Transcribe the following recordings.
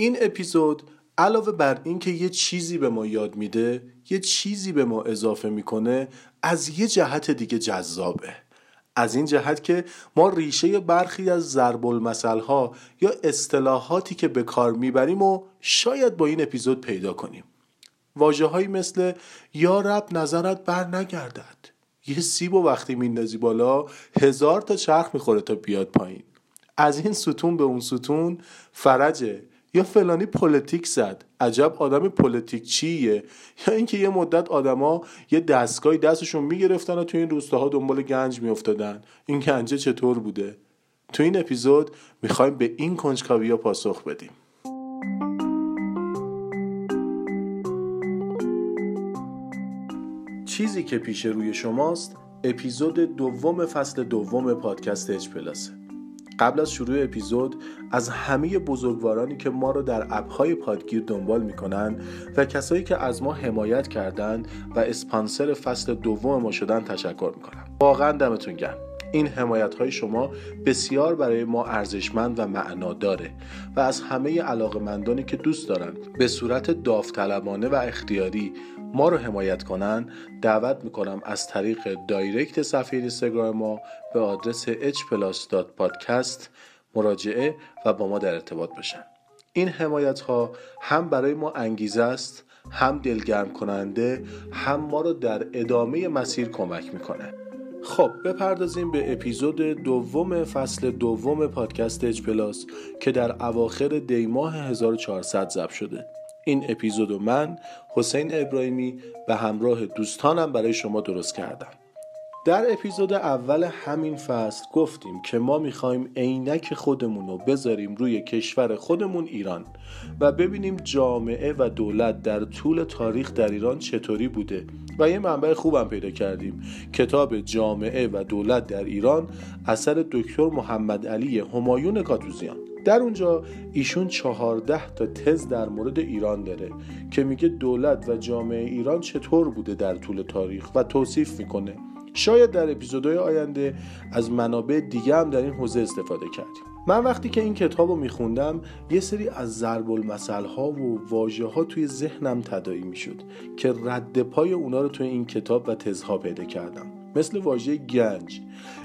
این اپیزود علاوه بر اینکه یه چیزی به ما یاد میده یه چیزی به ما اضافه می‌کنه از یه جهت دیگه جذابه. از این جهت که ما ریشه برخی از ضرب ها یا اصطلاحاتی که به کار می‌بریم و شاید با این اپیزود پیدا کنیم. واجه مثل یا رب نظرت بر نگردد یه سیب و وقتی میندازی بالا هزار تا چرخ می‌خوره تا بیاد پایین. از این ستون به اون ستون فرجه یا فلانی پلیتیک زد. عجب آدم پلیتیکچیه؟ یا اینکه یه مدت آدما یه دستگاهی دستشون می‌گرفتن و تو این روستاها دنبال گنج میافتادن. این گنجه چطور بوده؟ تو این اپیزود می‌خوایم به این کنجکاوی پاسخ بدیم. چیزی که پیش روی شماست اپیزود دوم فصل دوم پادکست اچ پلاسه قبل از شروع اپیزود از همه بزرگوارانی که ما رو در اپهای پادگیر دنبال می‌کنن و کسایی که از ما حمایت کردند و اسپانسر فصل دوم ما شدن تشکر می‌کنم. واقعا دمتون گرم. این حمایت های شما بسیار برای ما ارزشمند و معنا داره و از همه علاقمندانی که دوست دارن به صورت داوطلبانه و اختیاری ما رو حمایت کنن دعوت می‌کنم از طریق دایرکت صفحه اینستاگرام ما به آدرس hplus.podcast مراجعه و با ما در ارتباط باشن. این حمایت ها هم برای ما انگیزه است هم دلگرم کننده هم ما رو در ادامه مسیر کمک می‌کنه. خب بپردازیم به اپیزود دوم فصل دوم پادکست اچ پلاس که در اواخر دیماه 1400 ضبط شده. این اپیزود من حسین ابراهیمی به همراه دوستانم برای شما درست کردم. در اپیزود اول همین فصل گفتیم که ما می‌خوایم عینک خودمون رو بذاریم روی کشور خودمون ایران و ببینیم جامعه و دولت در طول تاریخ در ایران چطوری بوده. و یه منبع خوبم پیدا کردیم. کتاب جامعه و دولت در ایران اثر دکتر محمد علی همایون کاتوزیان در اونجا ایشون چهارده تا تز در مورد ایران داره که میگه دولت و جامعه ایران چطور بوده در طول تاریخ و توصیف می‌کنه. شاید در اپیزودهای آینده از منابع دیگه هم در این حوزه استفاده کردیم. من وقتی که این کتاب رو میخوندم یه سری از ضرب المثل ها و واژه ها توی ذهنم تدایی می‌شد که رد پای اونا رو توی این کتاب و تزها پیدا کردم. مثل واژه گنج.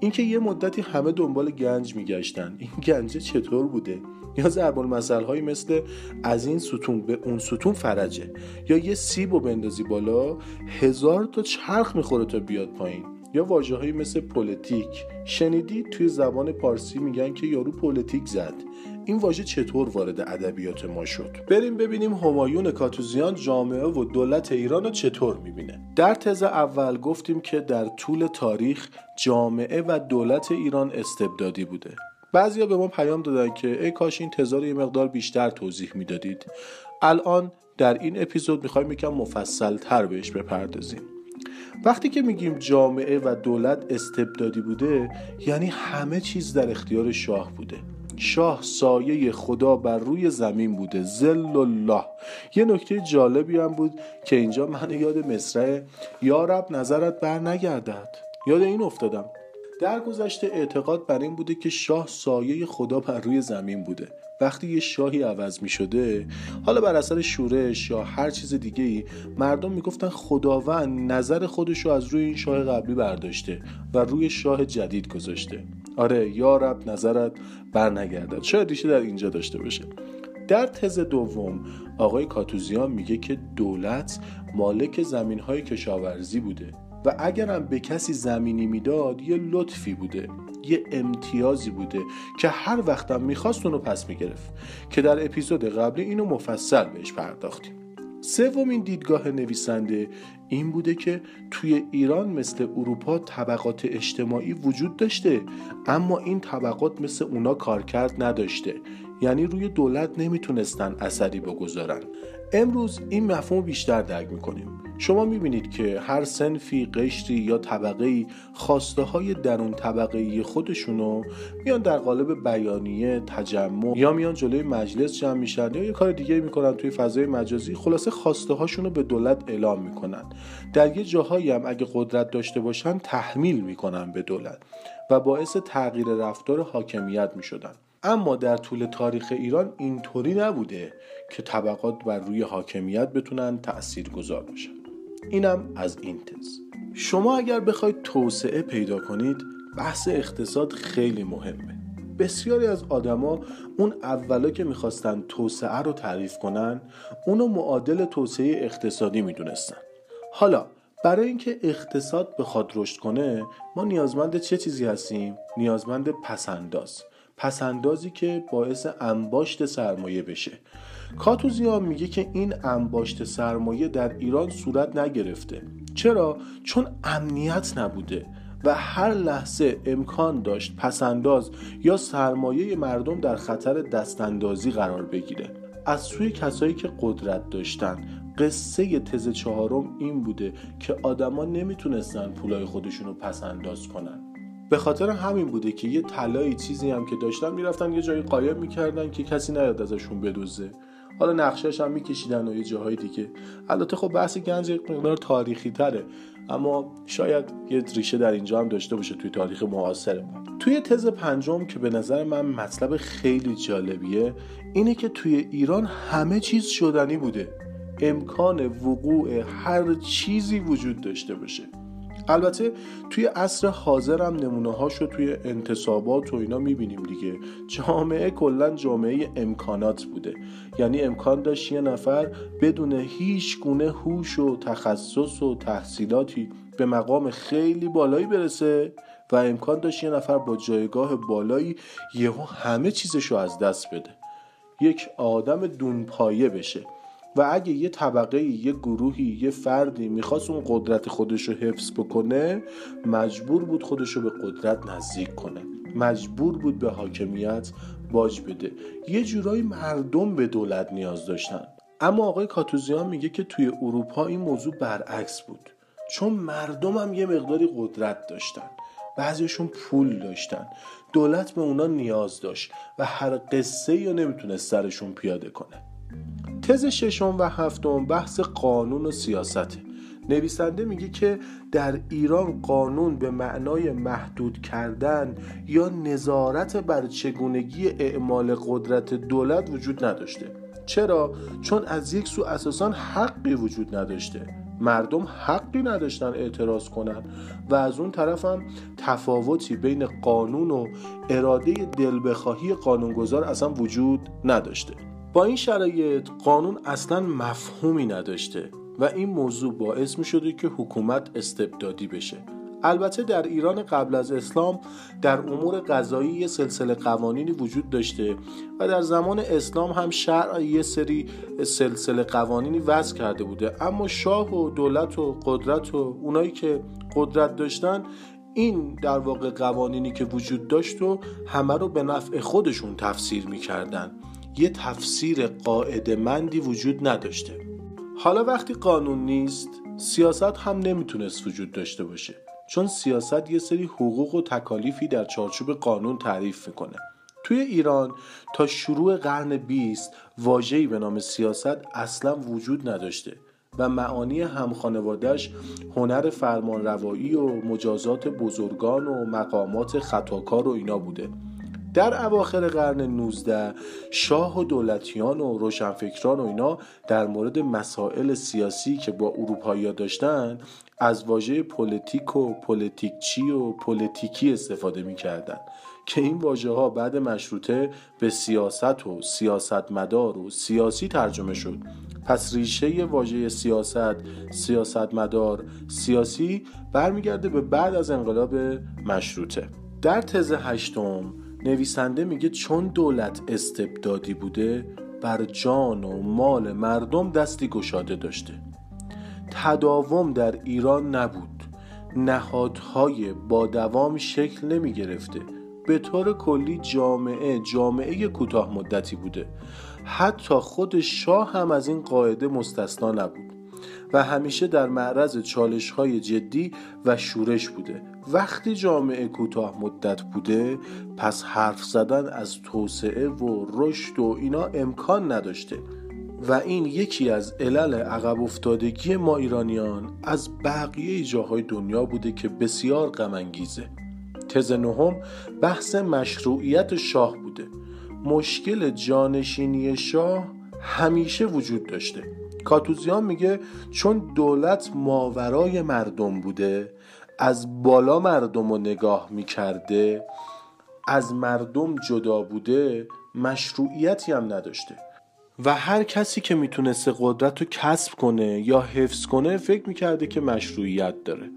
اینکه یه مدتی همه دنبال گنج میگشتن. این گنج چطور بوده؟ یا ضرب المثل هایی مثل از این ستون به اون ستون فرجه. یا یه سیب و بندازی بالا هزار تا چرخ می‌خوره تا بیاد پایین. یا واژه مثل پلیتیک شنیدی توی زبان پارسی میگن که یارو پلیتیک زد. این واژه چطور وارد ادبیات ما شد؟ بریم ببینیم همایون کاتوزیان جامعه و دولت ایران رو چطور می‌بینه. در تز اول گفتیم که در طول تاریخ جامعه و دولت ایران استبدادی بوده. بعضیا به ما پیام دادن که ای کاش این تزار یه مقدار بیشتر توضیح می‌دادید. الان در این اپیزود می‌خوایم یکم مفصل تر بهش بپردازیم. وقتی که میگیم جامعه و دولت استبدادی بوده یعنی همه چیز در اختیار شاه بوده. شاه سایه خدا بر روی زمین بوده زل الله یه نکته جالبی هم بود که اینجا من یاد مصرع یا رب نظرت بر نگردد یاد این افتادم. در گذشته اعتقاد بر این بوده که شاه سایه خدا بر روی زمین بوده. وقتی یه شاهی عوض می شده حالا بر اثر شورش یا هر چیز دیگه ای مردم می‌گفتن خداوند نظر خودش رو از روی این شاه قبلی برداشته و روی شاه جدید گذاشته. آره یا رب نظرت بر نگردد شاید ریشه در اینجا داشته باشه. در تز دوم آقای کاتوزیان میگه که دولت مالک زمین های کشاورزی بوده. و اگرم به کسی زمینی می‌داد یه لطفی بوده یه امتیازی بوده که هر وقتم می‌خواست اونو پس می‌گرفت که در اپیزود قبلی اینو مفصل بهش پرداختیم. سومین دیدگاه نویسنده این بوده که توی ایران مثل اروپا طبقات اجتماعی وجود داشته اما این طبقات مثل اونا کارکرد نداشته. یعنی روی دولت نمی‌تونستن اثری بگذارن. امروز این مفهوم بیشتر درک می‌کنیم. شما می‌بینید که هر سنفی قشری یا طبقه خواسته های درون طبقه خودشونو میان در قالب بیانیه تجمع یا میان جلوی مجلس جمع میشن یا یه کار دیگه می‌کنن توی فضای مجازی خلاصه خواسته هاشونو به دولت اعلام می‌کنن. در یه جاهایی هم اگه قدرت داشته باشن تحمیل می‌کنن به دولت و باعث تغییر رفتار حاکمیت می‌شدن. اما در طول تاریخ ایران اینطوری نبوده که طبقات بر روی حاکمیت بتونن تأثیر گذار باشن. اینم از این تز. شما اگر بخواید توسعه پیدا کنید بحث اقتصاد خیلی مهمه. بسیاری از آدما اون اولا که می‌خواستن توسعه رو تعریف کنن اونو معادل توسعه اقتصادی می‌دونستن. حالا برای اینکه اقتصاد بخواد رشد کنه ما نیازمند چه چیزی هستیم؟ نیازمند پسنداز پسندازی که باعث انباشت سرمایه بشه. کاتوزیان میگه که این انباشت سرمایه در ایران صورت نگرفته. چرا؟ چون امنیت نبوده و هر لحظه امکان داشت پسنداز یا سرمایه مردم در خطر دستاندازی قرار بگیره. از سوی کسایی که قدرت داشتن قصه تز چهارم این بوده که آدما نمی‌تونستن پولای خودشونو پسنداز کنن. به خاطر همین بوده که یه طلایی چیزی هم که داشتن می‌رفتن یه جایی قایم می‌کردن که کسی نیاد ازشون بدوزه. حالا نقشش هم میکشیدن و یه جاهای دیگه. البته خب بحث گنج مقدار تاریخی تره اما شاید یه ریشه در اینجا هم داشته باشه توی تاریخ معاصر ما. توی تز پنجم که به نظر من مطلب خیلی جالبیه اینه که توی ایران همه چیز شدنی بوده. امکان وقوع هر چیزی وجود داشته باشه. البته توی عصر حاضر هم نمونه هاشو توی انتصابات و اینا می‌بینیم دیگه. جامعه کلا جامعه امکانات بوده. یعنی امکان داشت یه نفر بدون هیچ گونه هوش و تخصص و تحصیلاتی به مقام خیلی بالایی برسه و امکان داشت یه نفر با جایگاه بالایی یهو همه چیزشو از دست بده. یک آدم دونپایه بشه. و اگه یه طبقه یه گروهی یه فردی می‌خواست اون قدرت خودش رو حفظ بکنه مجبور بود خودش رو به قدرت نزدیک کنه. مجبور بود به حاکمیت باج بده. یه جورایی مردم به دولت نیاز داشتن. اما آقای کاتوزیان میگه که توی اروپا این موضوع برعکس بود. چون مردم هم یه مقداری قدرت داشتن. بعضیشون پول داشتن. دولت به اونا نیاز داشت و هر قصه رو نمی‌تونست سرشون پیاده کنه. تز ششم و هفتم بحث قانون و سیاسته نویسنده میگه که در ایران قانون به معنای محدود کردن یا نظارت بر چگونگی اعمال قدرت دولت وجود نداشته. چرا؟ چون از یک سو اساسا حقی وجود نداشته. مردم حقی نداشتن اعتراض کنن و از اون طرف هم تفاوتی بین قانون و اراده دلبخواهی قانونگذار اصلا وجود نداشته. با این شرایط قانون اصلا مفهومی نداشته و این موضوع باعث می شده که حکومت استبدادی بشه. البته در ایران قبل از اسلام در امور قضایی یه سلسله قوانینی وجود داشته و در زمان اسلام هم شرع یه سری سلسله قوانینی وضع کرده بوده. اما شاه و دولت و قدرت و اونایی که قدرت داشتن این در واقع قوانینی که وجود داشت و همه رو به نفع خودشون تفسیر می‌کردن. یه تفسیر قاعده مندی وجود نداشته. حالا وقتی قانون نیست سیاست هم نمی‌تونست وجود داشته باشه چون سیاست یه سری حقوق و تکالیفی در چارچوب قانون تعریف می‌کنه. توی ایران تا شروع قرن بیست واژه‌ای به نام سیاست اصلا وجود نداشته و معانی همخانوادش هنر فرمانروایی و مجازات بزرگان و مقامات خطاکار و اینا بوده. در اواخر قرن 19 شاه و دولتیان و روشنفکران و اینا در مورد مسائل سیاسی که با اروپایی داشتن از واژه پلیتیک و پلیتیکچی و پلیتیکی استفاده می‌کردن که این واژه ها بعد مشروطه به سیاست و سیاستمدار و سیاسی ترجمه شد. پس ریشه واژه سیاست سیاستمدار سیاسی برمیگرده به بعد از انقلاب مشروطه. در تز هشتم نویسنده میگه چون دولت استبدادی بوده بر جان و مال مردم دستی گشاده داشته. تداوم در ایران نبود. نهادهای با دوام شکل نمی گرفته به طور کلی جامعه جامعه کوتاه مدتی بوده. حتی خود شاه هم از این قاعده مستثنا نبود. و همیشه در معرض چالش های جدی و شورش بوده. وقتی جامعه کوتاه مدت بوده پس حرف زدن از توسعه و رشد و اینا امکان نداشته. و این یکی از علل عقب افتادگی ما ایرانیان از بقیه جاهای دنیا بوده که بسیار غم انگیزه تز نهم بحث مشروعیت شاه بوده. مشکل جانشینی شاه همیشه وجود داشته. کاتوزیان میگه چون دولت ماورای مردم بوده از بالا مردم رو نگاه می‌کرده از مردم جدا بوده مشروعیتی هم نداشته. و هر کسی که می‌تونسته قدرت رو کسب کنه یا حفظ کنه فکر می‌کرده که مشروعیت داره.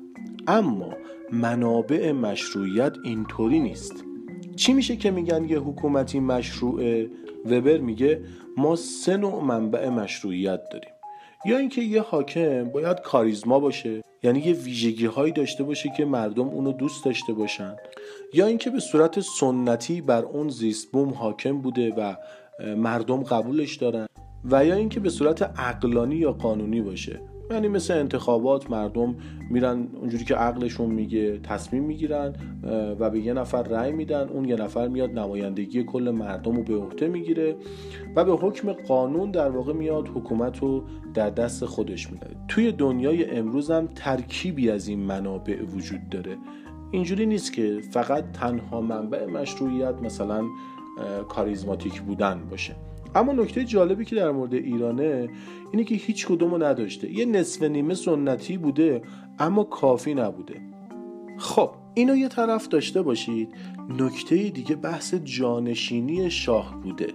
اما منابع مشروعیت اینطوری نیست. چی میشه که میگن یه حکومتی مشروعه؟ وبر میگه ما سه نوع منبع مشروعیت داریم. یا اینکه یه حاکم باید کاریزما باشه یعنی یه ویژگی هایی داشته باشه که مردم اونو دوست داشته باشن. یا اینکه به صورت سنتی بر اون زیست بوم حاکم بوده و مردم قبولش دارن. و یا اینکه به صورت عقلانی یا قانونی باشه. یعنی مثل انتخابات مردم میرن اونجوری که عقلشون میگه تصمیم می‌گیرن و به یه نفر رأی میدن اون یه نفر میاد نمایندگی کل مردم رو به عهده می‌گیره و به حکم قانون در واقع میاد حکومت رو در دست خودش میده. توی دنیای امروز هم ترکیبی از این منابع وجود داره. اینجوری نیست که فقط تنها منبع مشروعیت مثلا کاریزماتیک بودن باشه. اما نکته جالبی که در مورد ایرانه اینه که هیچ کدومو نداشته. یه نصف نیمه سنتی بوده اما کافی نبوده. خب اینو یه طرف داشته باشید. نکته دیگه بحث جانشینی شاه بوده.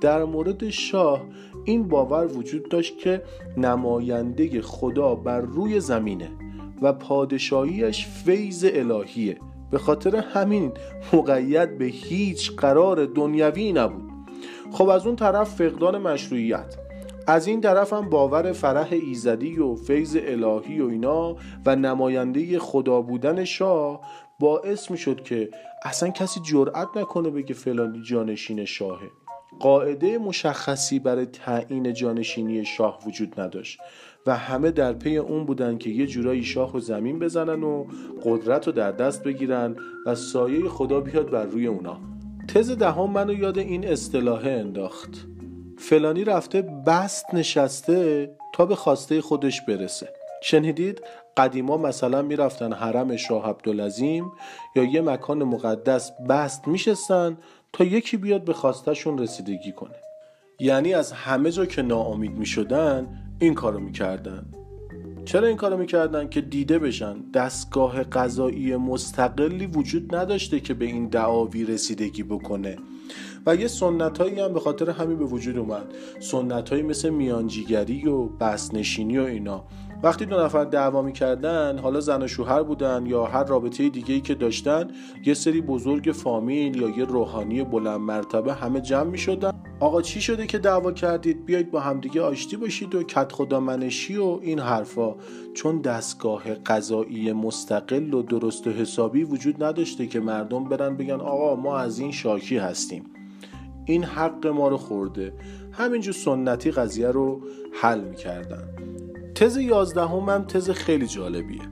در مورد شاه این باور وجود داشت که نماینده خدا بر روی زمینه و پادشاهیش فیض الهیه. به خاطر همین مقید به هیچ قرار دنیوی نبود. خب از اون طرف فقدان مشروعیت از این طرف هم باور فرح ایزدی و فیض الهی و اینا و نماینده خدا بودن شاه باعث می شد که اصلا کسی جرأت نکنه بگه فلانی جانشین شاهه. قاعده مشخصی برای تعیین جانشینی شاه وجود نداشت و همه در پی اون بودن که یه جورایی شاه و زمین بزنن و قدرت رو در دست بگیرن و سایه خدا بیاد بر روی اونا. تز دهم منو یاد این اصطلاحه انداخت. فلانی رفته بست نشسته تا به خواسته خودش برسه. شنیدید؟ قدیما مثلا می‌رفتن حرم شاه عبدالعظیم یا یه مکان مقدس بست میشستن تا یکی بیاد به خواستشون رسیدگی کنه. یعنی از همه جا که ناامید می‌شدن این کارو می‌کردن. چرا این کارو می‌کردن که دیده بشن؟ دستگاه قضایی مستقلی وجود نداشته که به این دعاوی رسیدگی بکنه. و یه سنت هایی هم به خاطر همین به وجود اومد. سنت هایی مثل میانجیگری و بسنشینی و اینا. وقتی دو نفر دعوا می‌کردن حالا زن و شوهر بودن یا هر رابطه دیگه ای که داشتن یه سری بزرگ فامیل یا یه روحانی بلند مرتبه همه جمع می‌شدن. آقا چی شده که دعوا کردید؟ بیایید با همدیگه آشتی باشید و کت خدا منشی و این حرفا. چون دستگاه قضایی مستقل و درست و حسابی وجود نداشته که مردم برن بگن آقا ما از این شاکی هستیم. این حق ما رو خورده. همینجور سنتی قضیه رو حل می‌کردن. تز یازدهم هم تز خیلی جالبیه.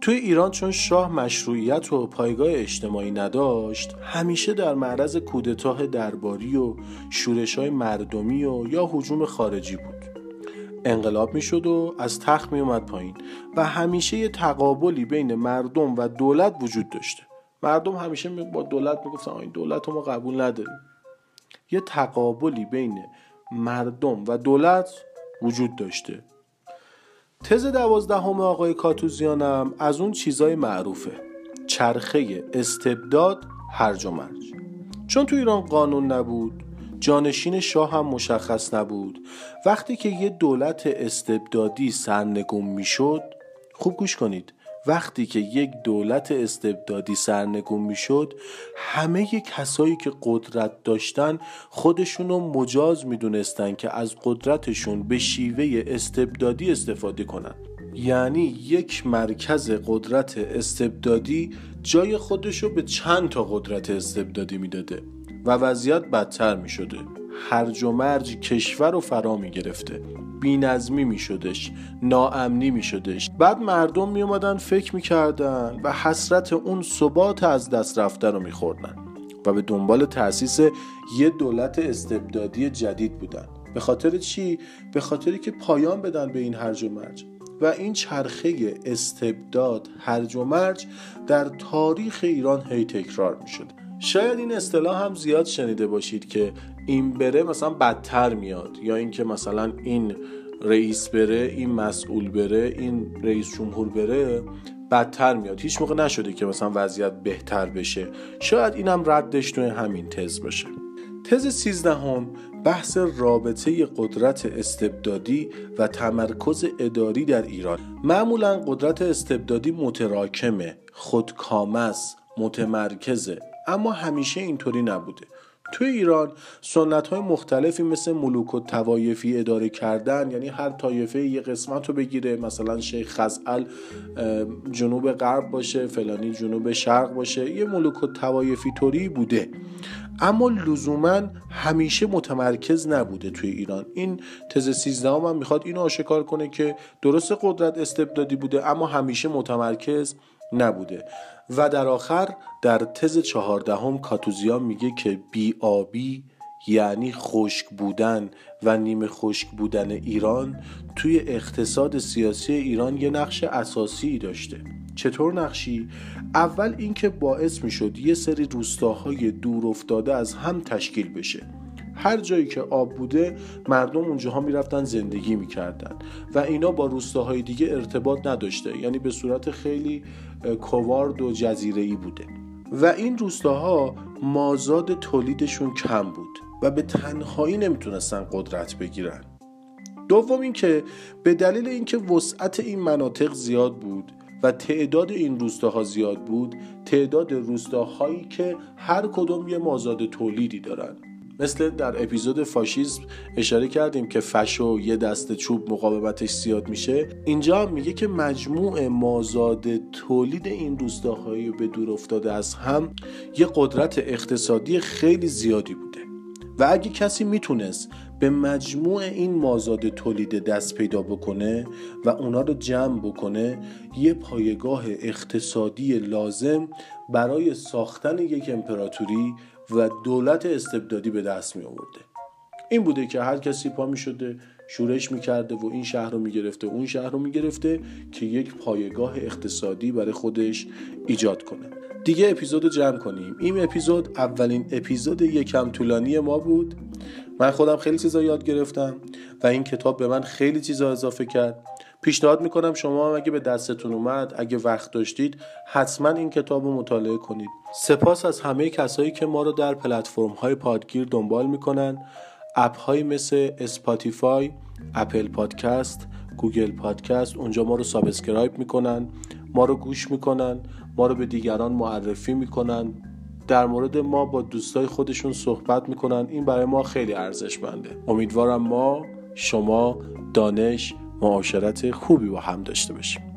توی ایران چون شاه مشروعیت و پایگاه اجتماعی نداشت همیشه در معرض کودتاه درباری و شورش های مردمی و یا حجوم خارجی بود. انقلاب می‌شد و از تخت می اومد پایین و همیشه یه تقابلی بین مردم و دولت وجود داشته. مردم همیشه با دولت می‌گفتن این دولت رو ما قبول نداریم. یه تقابلی بین مردم و دولت وجود داشته. تز دوازدهم آقای کاتوزیانم از اون چیزای معروفه. چرخه استبداد هرج و مرج. چون تو ایران قانون نبود جانشین شاه هم مشخص نبود وقتی که یه دولت استبدادی سرنگون می‌شد خوب گوش کنید. وقتی که یک دولت استبدادی سرنگون می‌شد همه کسایی که قدرت داشتن خودشون رو مجاز می‌دونستن که از قدرتشون به شیوه استبدادی استفاده کنن. یعنی یک مرکز قدرت استبدادی جای خودش رو به چند تا قدرت استبدادی می‌داده و وضعیت بدتر می‌شده. هرج و مرج کشور رو فرا می گرفته بینظمی می شدش ناامنی می شدش بعد مردم می اومدن فکر می کردن و حسرت اون ثبات از دست رفته رو می خوردن و به دنبال تأسیس یه دولت استبدادی جدید بودن. به خاطر چی؟ به خاطری که پایان بدن به این هرج و مرج. و این چرخه استبداد هرج و مرج در تاریخ ایران هی تکرار می شد شاید این اصطلاح هم زیاد شنیده باشید که این بره مثلا بدتر میاد. یا اینکه مثلا این رئیس بره این مسئول بره این رئیس جمهور بره بدتر میاد. هیچ موقع نشده که مثلا وضعیت بهتر بشه. شاید اینم ردش توی همین تز باشه. تز سیزدهم بحث رابطه قدرت استبدادی و تمرکز اداری در ایران. معمولا قدرت استبدادی متراکمه خودکامه است متمرکزه اما همیشه اینطوری نبوده. توی ایران سنت های مختلفی مثل ملوک و توایفی اداره کردن یعنی هر طایفه یه قسمت رو بگیره مثلا شیخ خزعل جنوب غرب باشه فلانی جنوب شرق باشه یه ملوک و توایفی طوری بوده. اما لزوما همیشه متمرکز نبوده توی ایران. این تز 13 هم می‌خواد اینو آشکار کنه که درست قدرت استبدادی بوده اما همیشه متمرکز نبوده. و در آخر در تز چهاردهم کاتوزیان میگه که بی آبی یعنی خشک بودن و نیمه خشک بودن ایران توی اقتصاد سیاسی ایران یه نقش اساسی داشته. چطور نقشی؟ اول اینکه باعث می‌شد یه سری روستاهای دور افتاده از هم تشکیل بشه. هر جایی که آب بوده مردم اونجاها می‌رفتن زندگی می‌کردن و اینا با روستاهای دیگه ارتباط نداشته. یعنی به صورت خیلی کوارد و جزیره ای بوده. و این روستاها مازاد تولیدشون کم بود و به تنهایی نمی‌تونستن قدرت بگیرن. دوم اینکه به دلیل اینکه وسعت این مناطق زیاد بود و تعداد این روستاها زیاد بود تعداد روستاهایی که هر کدوم یه مازاد تولیدی دارن. مثل در اپیزود فاشیسم اشاره کردیم که فشو یه دست چوب مقاومتش زیاد میشه. اینجا میگه که مجموع مازاد تولید این روستاهایی به دور افتاده از هم یه قدرت اقتصادی خیلی زیادی بوده. و اگه کسی می‌تونست به مجموع این مازاد تولید دست پیدا بکنه و اونا رو جمع بکنه یه پایگاه اقتصادی لازم برای ساختن یک امپراتوری و دولت استبدادی به دست می آورده. این بوده که هر کسی پا می شده شورش می کرده و این شهر رو می گرفته اون شهر رو می گرفته که یک پایگاه اقتصادی برای خودش ایجاد کنه. دیگه اپیزود جمع کنیم. این اپیزود اولین اپیزود یکم طولانی ما بود. من خودم خیلی چیزا یاد گرفتم و این کتاب به من خیلی چیزا اضافه کرد. پیشنهاد می‌کنم شما اگه به دستتون اومد اگه وقت داشتید حتما این کتاب رو مطالعه کنید. سپاس از همه کسایی که ما رو در پلتفرم های پادگیر دنبال می‌کنن. اپ های مثل Spotify Apple Podcast Google Podcast اونجا ما رو subscribe می‌کنن ما رو گوش می‌کنن ما رو به دیگران معرفی می‌کنن. در مورد ما با دوستای خودشون صحبت می‌کنن. این برای ما خیلی ارزشمنده. امیدوارم ما شما دانش معاشرت خوبی با هم داشته باشیم.